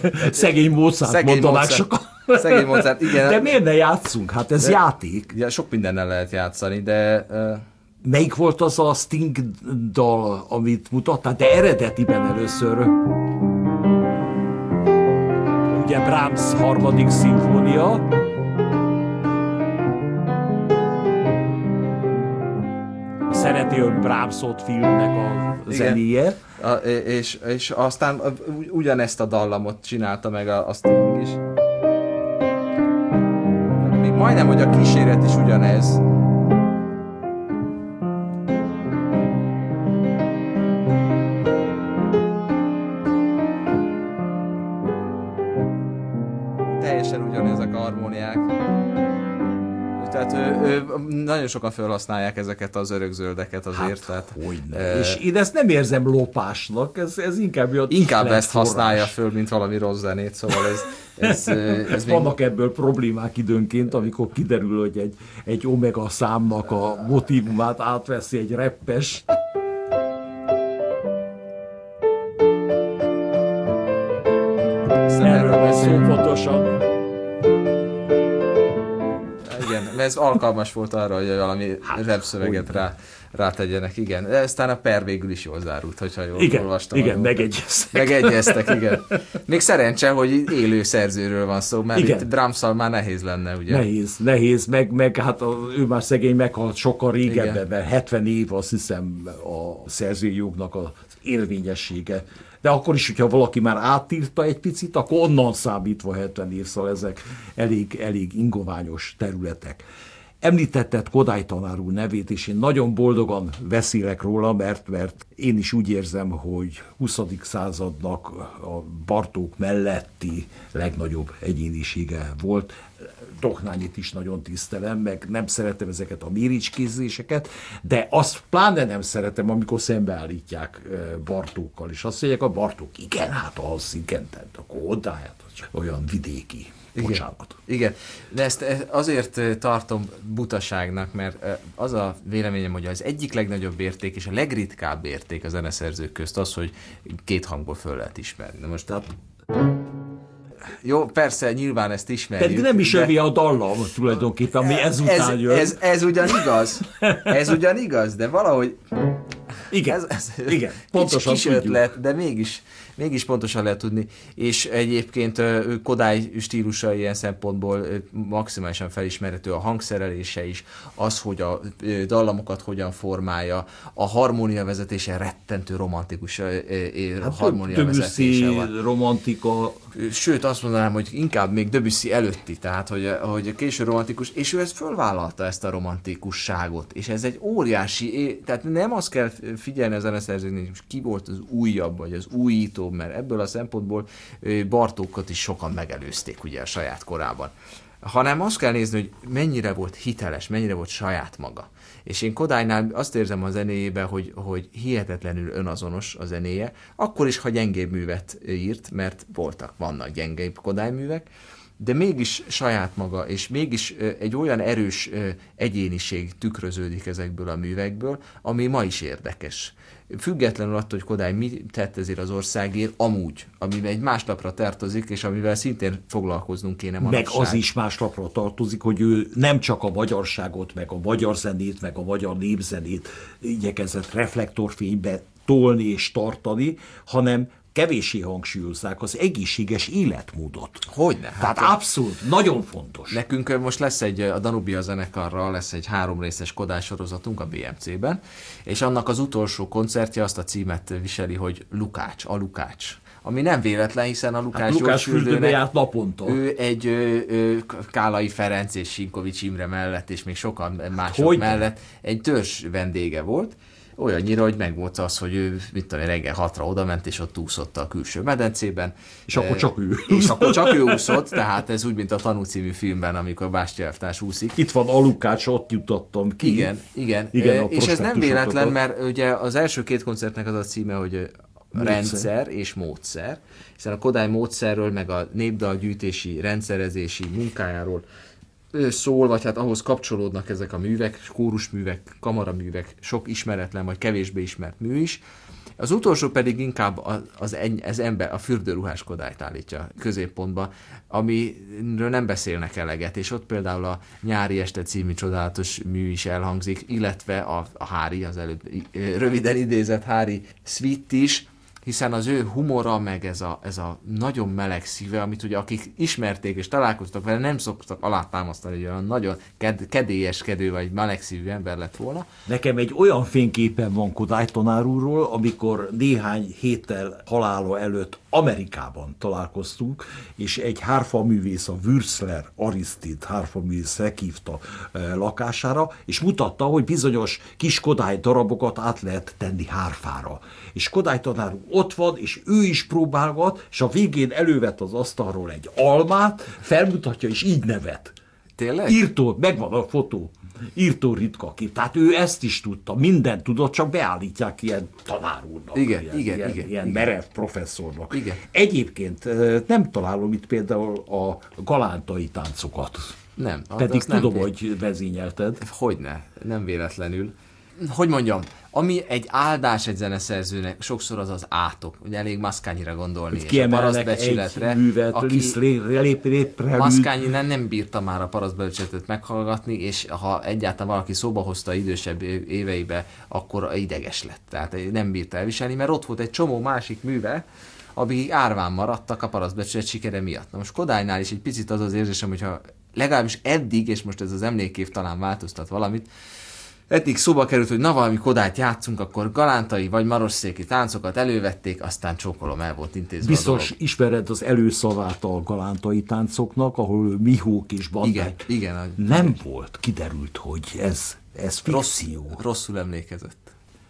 Szegény Mozart Szegény mondanák Mozart. sokan. Szegény Mozart, igen. De miért ne játszunk? Hát ez de, játék. Ja, sok mindennel lehet játszani, de... Uh... Melyik volt az a Sting dal, amit mutattál? De eredetiben először. Ugye Brahms harmadik szimfónia. Szereti ön Brahmsot filmnek a zenéje. A, és, és aztán ugyanezt a dallamot csinálta meg a, a Sting is. Még majdnem, hogy a kíséret is ugyanez. Nagyon sokan felhasználják ezeket az örökzöldeket azért. Hát, tehát, e... És én ezt nem érzem lopásnak, ez, ez inkább jött Inkább ezt forrás. használja föl, mint valami rossz zenét, szóval ez... ez, ez Vannak még... ebből problémák időnként, amikor kiderül, hogy egy, egy omega számnak a motivumát átveszi egy reppes. Erről beszélünk pontosan. Ez alkalmas volt arra, hogy valami hát, repszöveget rá, rátegyenek, igen. De aztán a per végül is jól zárult, hogyha jól igen, olvastam. Igen, megegyeztek. Megegyeztek, igen. Még szerencse, hogy élő szerzőről van szó, mert igen. itt Bramszal már nehéz lenne, ugye? Nehéz, nehéz, meg, meg hát a, ő már szegény meghalt sokkal régebben, mert 70 év azt hiszem a szerzőjognak az érvényessége de akkor is, hogyha valaki már átírta egy picit, akkor onnan számítva 70 év, szóval ezek elég, elég ingoványos területek. Említetted Kodály tanár úr nevét, és én nagyon boldogan beszélek róla, mert, mert én is úgy érzem, hogy 20. századnak a Bartók melletti legnagyobb egyénisége volt. Dohnányit is nagyon tisztelem, meg nem szeretem ezeket a méricskézéseket, de azt pláne nem szeretem, amikor szembeállítják Bartókkal, és azt mondják, a Bartók, igen, hát az, igen, tehát akkor odáját, olyan vidéki igen. Bocsánat. Igen, de ezt azért tartom butaságnak, mert az a véleményem, hogy az egyik legnagyobb érték és a legritkább érték a zeneszerzők közt az, hogy két hangból föl lehet ismerni. De most tehát jó, persze, nyilván ezt ismerjük. Pedig nem is övi a dallam tulajdonképpen, ami ezután ez, jön. Ez, ez ugyan igaz, ez ugyan igaz, de valahogy... Igen, ez, ez, igen pontosan kis, kis ötlet, de mégis mégis pontosan lehet tudni, és egyébként Kodály stílusa ilyen szempontból maximálisan felismerhető, a hangszerelése is, az, hogy a dallamokat hogyan formálja, a harmónia vezetése rettentő romantikus hát harmónia vezetése van. romantika. Sőt, azt mondanám, hogy inkább még Debussy előtti, tehát hogy, hogy késő romantikus, és ő ezt fölvállalta ezt a romantikusságot, és ez egy óriási, tehát nem azt kell figyelni a zeneszerzőknek, hogy ki volt az újabb, vagy az újító, mert ebből a szempontból Bartókat is sokan megelőzték ugye a saját korában. Hanem azt kell nézni, hogy mennyire volt hiteles, mennyire volt saját maga. És én Kodálynál azt érzem a zenéjében, hogy, hogy hihetetlenül önazonos a zenéje, akkor is, ha gyengébb művet írt, mert voltak, vannak gyengébb Kodály művek, de mégis saját maga, és mégis egy olyan erős egyéniség tükröződik ezekből a művekből, ami ma is érdekes függetlenül attól, hogy Kodály mi tett ezért az országért, amúgy, ami egy más lapra tartozik, és amivel szintén foglalkoznunk kéne manapság. Meg az is más lapra tartozik, hogy ő nem csak a magyarságot, meg a magyar zenét, meg a magyar népzenét igyekezett reflektorfénybe tolni és tartani, hanem kevéssé hangsúlyozzák az egészséges életmódot. Hogyne? Hát Tehát abszolút, nagyon fontos. Nekünk most lesz egy, a Danubia zenekarral lesz egy három részes Kodály sorozatunk a BMC-ben, és annak az utolsó koncertje azt a címet viseli, hogy Lukács, a Lukács ami nem véletlen, hiszen a Lukács, hát Lukács fürdőbe járt naponta. Ő egy ö, ö, Kálai Ferenc és Sinkovics Imre mellett, és még sokan mások Hogy mellett egy törzs vendége volt, olyannyira, hogy megvolt az, hogy ő mit tudom, reggel hatra oda ment, és ott úszott a külső medencében. És akkor csak ő. És akkor csak ő úszott, tehát ez úgy, mint a Tanú című filmben, amikor Bástya elvtárs úszik. Itt van a Lukács, ott jutottam ki. Igen, igen. igen és ez nem véletlen, mert ugye az első két koncertnek az a címe, hogy módszer. rendszer és módszer, hiszen a Kodály módszerről, meg a népdalgyűjtési, rendszerezési munkájáról szól, vagy hát ahhoz kapcsolódnak ezek a művek, kórusművek, kamaraművek, sok ismeretlen vagy kevésbé ismert mű is. Az utolsó pedig inkább az, az, ember, a fürdőruhás kodályt állítja középpontba, amiről nem beszélnek eleget, és ott például a Nyári Este című csodálatos mű is elhangzik, illetve a, a Hári, az előbb röviden idézett Hári Sweet is, hiszen az ő humora, meg ez a, ez a nagyon meleg szíve, amit ugye akik ismerték és találkoztak vele, nem szoktak alátámasztani, hogy olyan nagyon ked- kedélyeskedő vagy meleg szívű ember lett volna. Nekem egy olyan fényképen van Kodály tanár amikor néhány héttel halála előtt Amerikában találkoztunk, és egy hárfaművész, a Würzler Aristid hárfaművész meghívta e, lakására, és mutatta, hogy bizonyos kis Kodály darabokat át lehet tenni hárfára. És Kodály tanár ott van, és ő is próbálgat, és a végén elővet az asztalról egy almát, felmutatja, és így nevet. Tényleg? Írtó, megvan a fotó. Írtó ritka kép. Tehát ő ezt is tudta, mindent tudott, csak beállítják ilyen tanárúrnak. Igen, ilyen, igen, ilyen, igen. Ilyen igen. merev professzornak. Igen. Egyébként nem találom itt például a galántai táncokat. Nem. Pedig tudom, nem hogy vezényelted. Hogyne, nem véletlenül. Hogy mondjam, ami egy áldás egy zeneszerzőnek, sokszor az az átok. Ugye elég Maszkányira gondolni. Hogy és a parasztbecsületre. Egy művet, aki lép, lép, Maszkányi nem, nem bírta már a parasztbecsületet meghallgatni, és ha egyáltalán valaki szóba hozta idősebb éveibe, akkor ideges lett. Tehát nem bírta elviselni, mert ott volt egy csomó másik műve, ami árván maradtak a parasztbecsület sikere miatt. Na most Kodálynál is egy picit az az érzésem, hogyha legalábbis eddig, és most ez az emlékév talán változtat valamit, eddig szóba került, hogy na valami kodát játszunk, akkor galántai vagy marosszéki táncokat elővették, aztán csókolom el volt intézve Biztos ismered az előszavát a galántai táncoknak, ahol Mihók és Bandák. Igen, igen. Nem volt, kiderült, hogy ez, ez fikció. Rossz, rosszul emlékezett.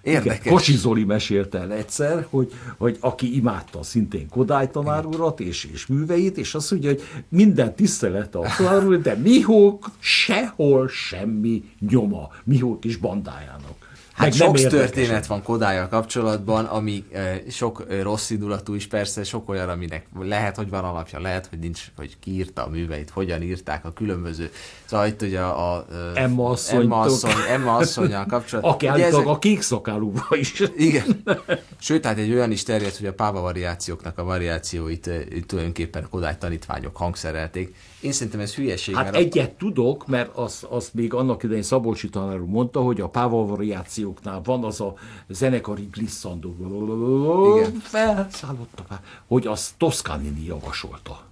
Érdekes. Igen, Kocsi Zoli mesélte el egyszer, hogy, hogy aki imádta szintén Kodály tanár urat és, és műveit, és azt mondja, hogy minden tisztelet a tanár de Mihók sehol semmi nyoma, Mihók is bandájának. Hát sok történet van Kodályjal kapcsolatban, ami e, sok e, rossz indulatú is persze, sok olyan, aminek lehet, hogy van alapja, lehet, hogy nincs, hogy kiírta a műveit, hogyan írták a különböző. Szóval itt ugye a, a Emma, Emma, asszony, Emma asszonyjal kapcsolatban. Aki állítólag ezek... a kék szakálúba is. Igen. Sőt, hát egy olyan is terjedt, hogy a páva variációknak a variációit tulajdonképpen Kodály tanítványok hangszerelték. Én szerintem ez hülyeség. Hát mert egyet a... tudok, mert azt, azt még annak idején Szabolcsi tanár mondta, hogy a páva variációknál van az a zenekari glisszandó. Felszállott a hogy az Toscanini javasolta.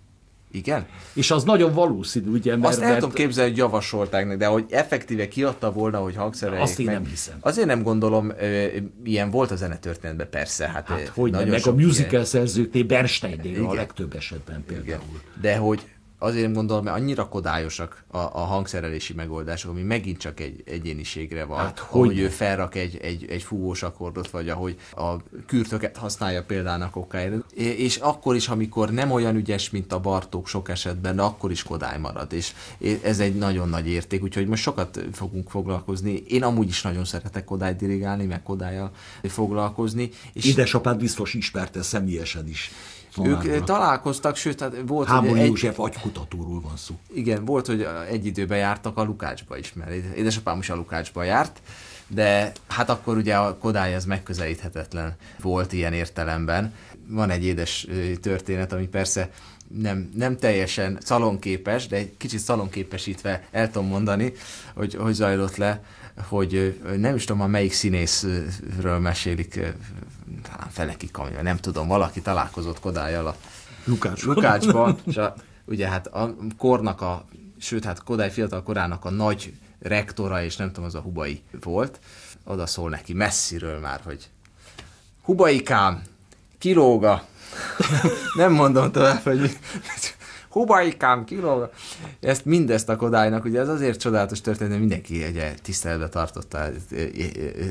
Igen? És az nagyon valószínű, ugye? Mert, Azt el mert... tudom képzelni, hogy javasolták de hogy effektíve kiadta volna, hogy hangszereljék Azt én meg. nem hiszem. Azért nem gondolom, ilyen volt a zenetörténetben persze. Hát, hát hogy nem, meg a musical ilyen... szerzőknél, Bernsteinnél a legtöbb esetben például. Igen. De hogy azért gondolom, mert annyira kodályosak a, a hangszerelési megoldások, ami megint csak egy egyéniségre van. Hát, hogy hogy ő felrak egy, egy, egy fúvós akkordot, vagy ahogy a kürtöket használja például a kokáért. És akkor is, amikor nem olyan ügyes, mint a Bartók sok esetben, de akkor is kodály marad. És ez egy nagyon nagy érték, úgyhogy most sokat fogunk foglalkozni. Én amúgy is nagyon szeretek kodály dirigálni, meg kodályjal foglalkozni. És Édesapád biztos ismerte személyesen is. Ők eh, találkoztak, sőt, hát volt, Hámon hogy József egy... agykutatóról van szó. Igen, volt, hogy egy időben jártak a Lukácsba is, mert édesapám is a Lukácsba járt, de hát akkor ugye a Kodály az megközelíthetetlen volt ilyen értelemben. Van egy édes történet, ami persze nem, nem teljesen szalonképes, de egy kicsit szalonképesítve el tudom mondani, hogy hogy zajlott le, hogy nem is tudom, a melyik színészről mesélik, talán Feleki Kamilla, nem tudom, valaki találkozott Kodályjal a Lukácsban, Lukácsban. És a, ugye hát a kornak a, sőt hát Kodály fiatal korának a nagy rektora, és nem tudom, az a Hubai volt, oda szól neki messziről már, hogy Hubaikám, kilóga, nem mondom tovább, hogy Hubaikám, kilóg. Ezt mindezt a Kodálynak, ugye ez azért csodálatos történet, mindenki ugye, tiszteletbe tartotta, e, e,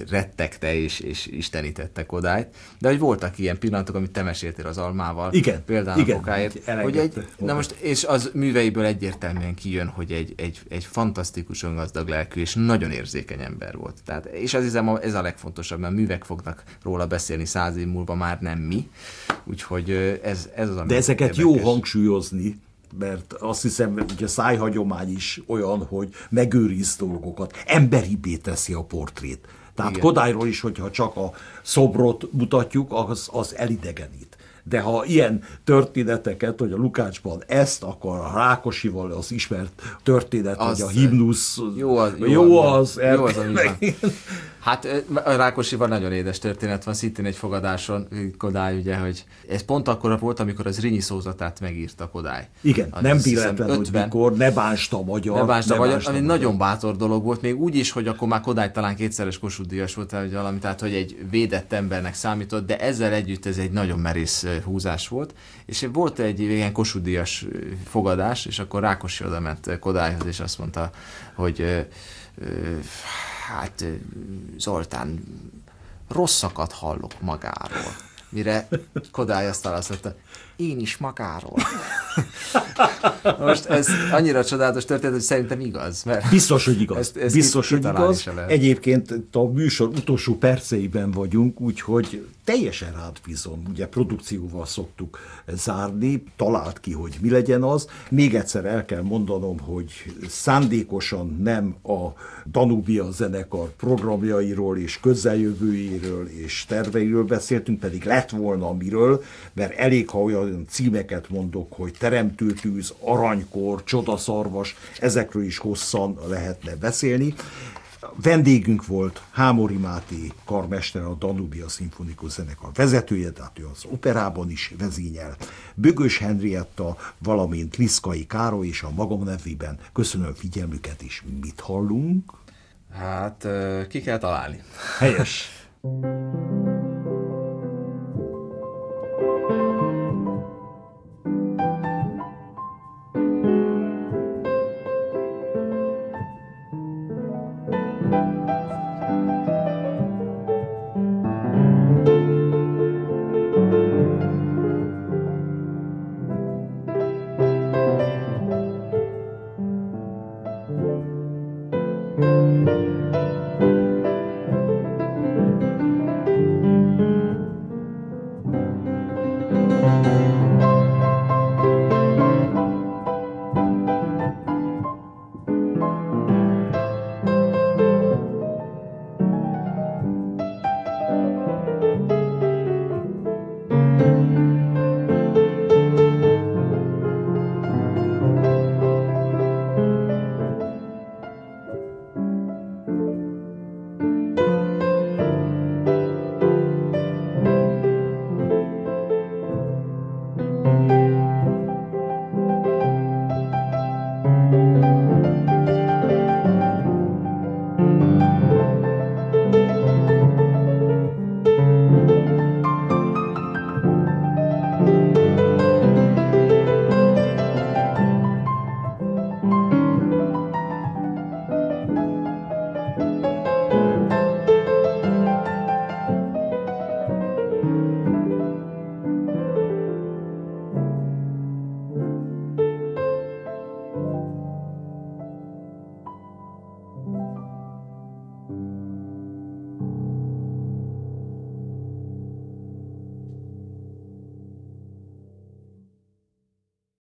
rettegte és, és istenítette Kodályt, de hogy voltak ilyen pillanatok, amit te meséltél az almával, igen, például igen, a kokáért, hogy egy, na most, és az műveiből egyértelműen kijön, hogy egy, egy, egy fantasztikusan gazdag lelkű és nagyon érzékeny ember volt. Tehát, és az hiszem, ez a legfontosabb, mert művek fognak róla beszélni száz év múlva, már nem mi. Úgyhogy ez, ez az, ami De ezeket érdekes. jó hangsúlyozni, mert azt hiszem, hogy a szájhagyomány is olyan, hogy megőriz dolgokat, emberibé teszi a portrét. Tehát Igen. Kodályról is, hogyha csak a szobrot mutatjuk, az, az elidegenít. De ha ilyen történeteket, hogy a Lukácsban ezt, akkor a Rákosival az ismert történet, az, hogy a himnusz jó az, jó, jó az, az, jó az, az Hát a Rákosival nagyon édes történet van, szintén egy fogadáson Kodály, ugye, hogy ez pont akkor volt, amikor az Rinyi szózatát megírta Kodály. Igen, az nem véletlen, hogy mikor ne bánsta a magyar. Ne bánsta a magyar, ami nagyon bátor dolog volt, még úgy is, hogy akkor már Kodály talán kétszeres Kossuth volt, vagy valami, tehát hogy egy védett embernek számított, de ezzel együtt ez egy nagyon merész húzás volt, és volt egy ilyen Kossuth fogadás, és akkor Rákosi oda ment Kodályhoz, és azt mondta, hogy hát Zoltán, rosszakat hallok magáról. Mire Kodály azt válaszolta, én is magáról. Most ez annyira csodálatos történet, hogy szerintem igaz. Mert Biztos, hogy igaz. Ezt, ezt Biztos, hogy igaz. Egyébként a műsor utolsó perceiben vagyunk, úgyhogy teljesen rád bízom. Ugye produkcióval szoktuk zárni, talált ki, hogy mi legyen az. Még egyszer el kell mondanom, hogy szándékosan nem a Danubia zenekar programjairól és közeljövőjéről és terveiről beszéltünk, pedig lett volna miről, mert elég, ha olyan címeket mondok, hogy Teremtőtűz, Aranykor, Csodaszarvas, ezekről is hosszan lehetne beszélni. Vendégünk volt Hámori Máté karmester, a Danubia Szimfonikus Zenekar vezetője, tehát ő az operában is vezényel. Bögös Henrietta, valamint Liszkai Károly és a magam nevében köszönöm figyelmüket, és mit hallunk? Hát ki kell találni. Helyes.